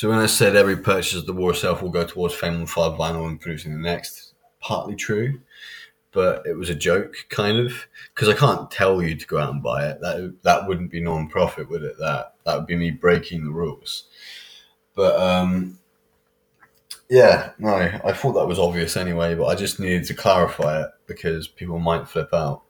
So when I said every purchase of the war itself will go towards Fame Five vinyl and producing the next, partly true, but it was a joke, kind of, because I can't tell you to go out and buy it. That that wouldn't be non-profit, would it? That that would be me breaking the rules. But um, yeah, no, I thought that was obvious anyway, but I just needed to clarify it because people might flip out.